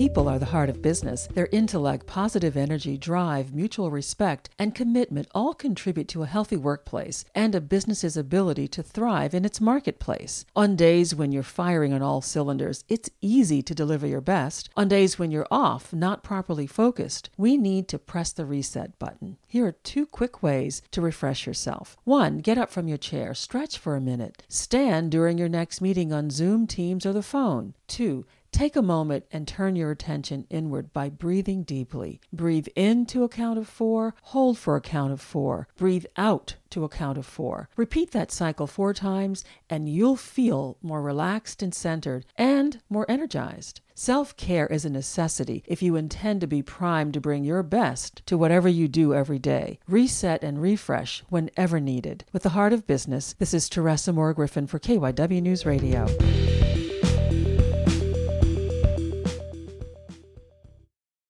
People are the heart of business. Their intellect, positive energy, drive, mutual respect, and commitment all contribute to a healthy workplace and a business's ability to thrive in its marketplace. On days when you're firing on all cylinders, it's easy to deliver your best. On days when you're off, not properly focused, we need to press the reset button. Here are two quick ways to refresh yourself. One, get up from your chair, stretch for a minute, stand during your next meeting on Zoom, Teams, or the phone. Two, Take a moment and turn your attention inward by breathing deeply. Breathe in to a count of four, hold for a count of four, breathe out to a count of four. Repeat that cycle four times, and you'll feel more relaxed and centered and more energized. Self care is a necessity if you intend to be primed to bring your best to whatever you do every day. Reset and refresh whenever needed. With the heart of business, this is Teresa Moore Griffin for KYW News Radio.